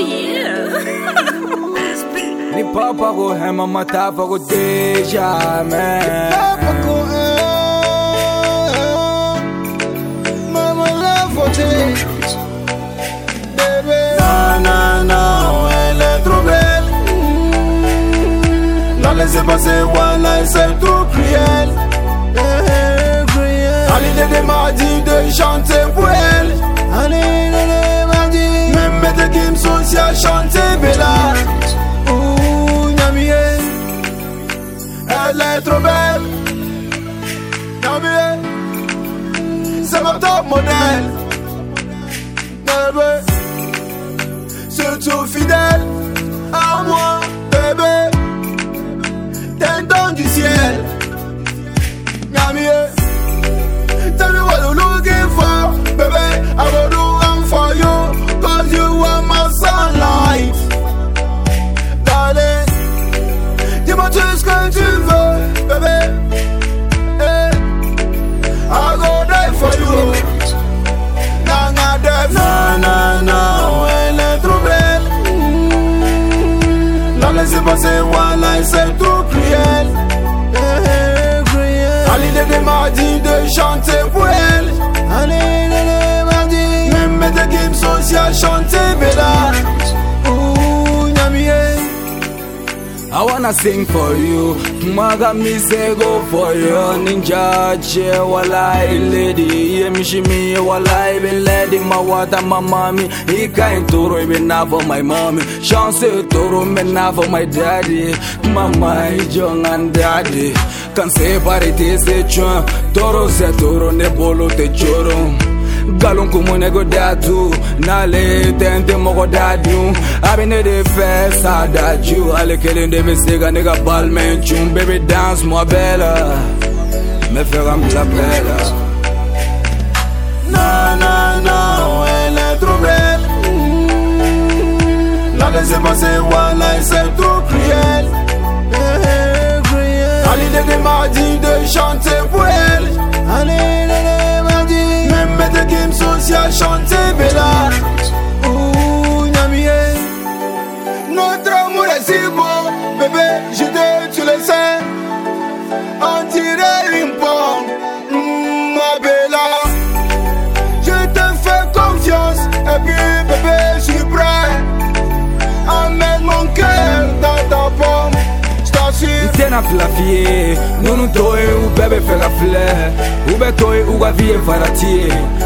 yeah. ni papa ko hai mama pa ko deja main. Papa mama love for change. Baby. No no no, elle est trop belle. Mm -hmm. Non laissez passer, voilà, c'est trop cruel. c'est ma top modèle. Bébé, surtout fidèle à moi, bébé. T'es le du ciel. Miami, tell me what you're looking for, bébé. I will do i for you, cause you are my sunlight. Darling, dis-moi tout ce que I said c'est tout cruel. Eh, eh, cruel. de chanter pour elle. I wanna sing for you mwaga go for you che walai lady ye mishimi walai be lady mawata my mommy he kind toro be na for my mommy chance toro me na for my daddy mama jong and daddy can separate this chun toro se toro ne bolo te choro galon on est nego datu nalé tente mo tu dadu abene de fes adaju ale kelen de nega chum baby dance moi belle me fera am la belle non non non elle est trop belle mm-hmm. la laissez passer voilà c'est trop cruel Allez l'idée de de chanter spécial Bella Ouh, eh. Notre amour est si beau, bébé, je te, tu le sais. On dirait une pomme, mm, ma Bella. Je te fais confiance, et puis bébé, je suis prêt. Amène mon cœur dans ta pomme. Je t'assure f'i à minnu où nous trouvons où bébé fait la flèche. Où bébé toi, où u vie est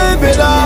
baby, love.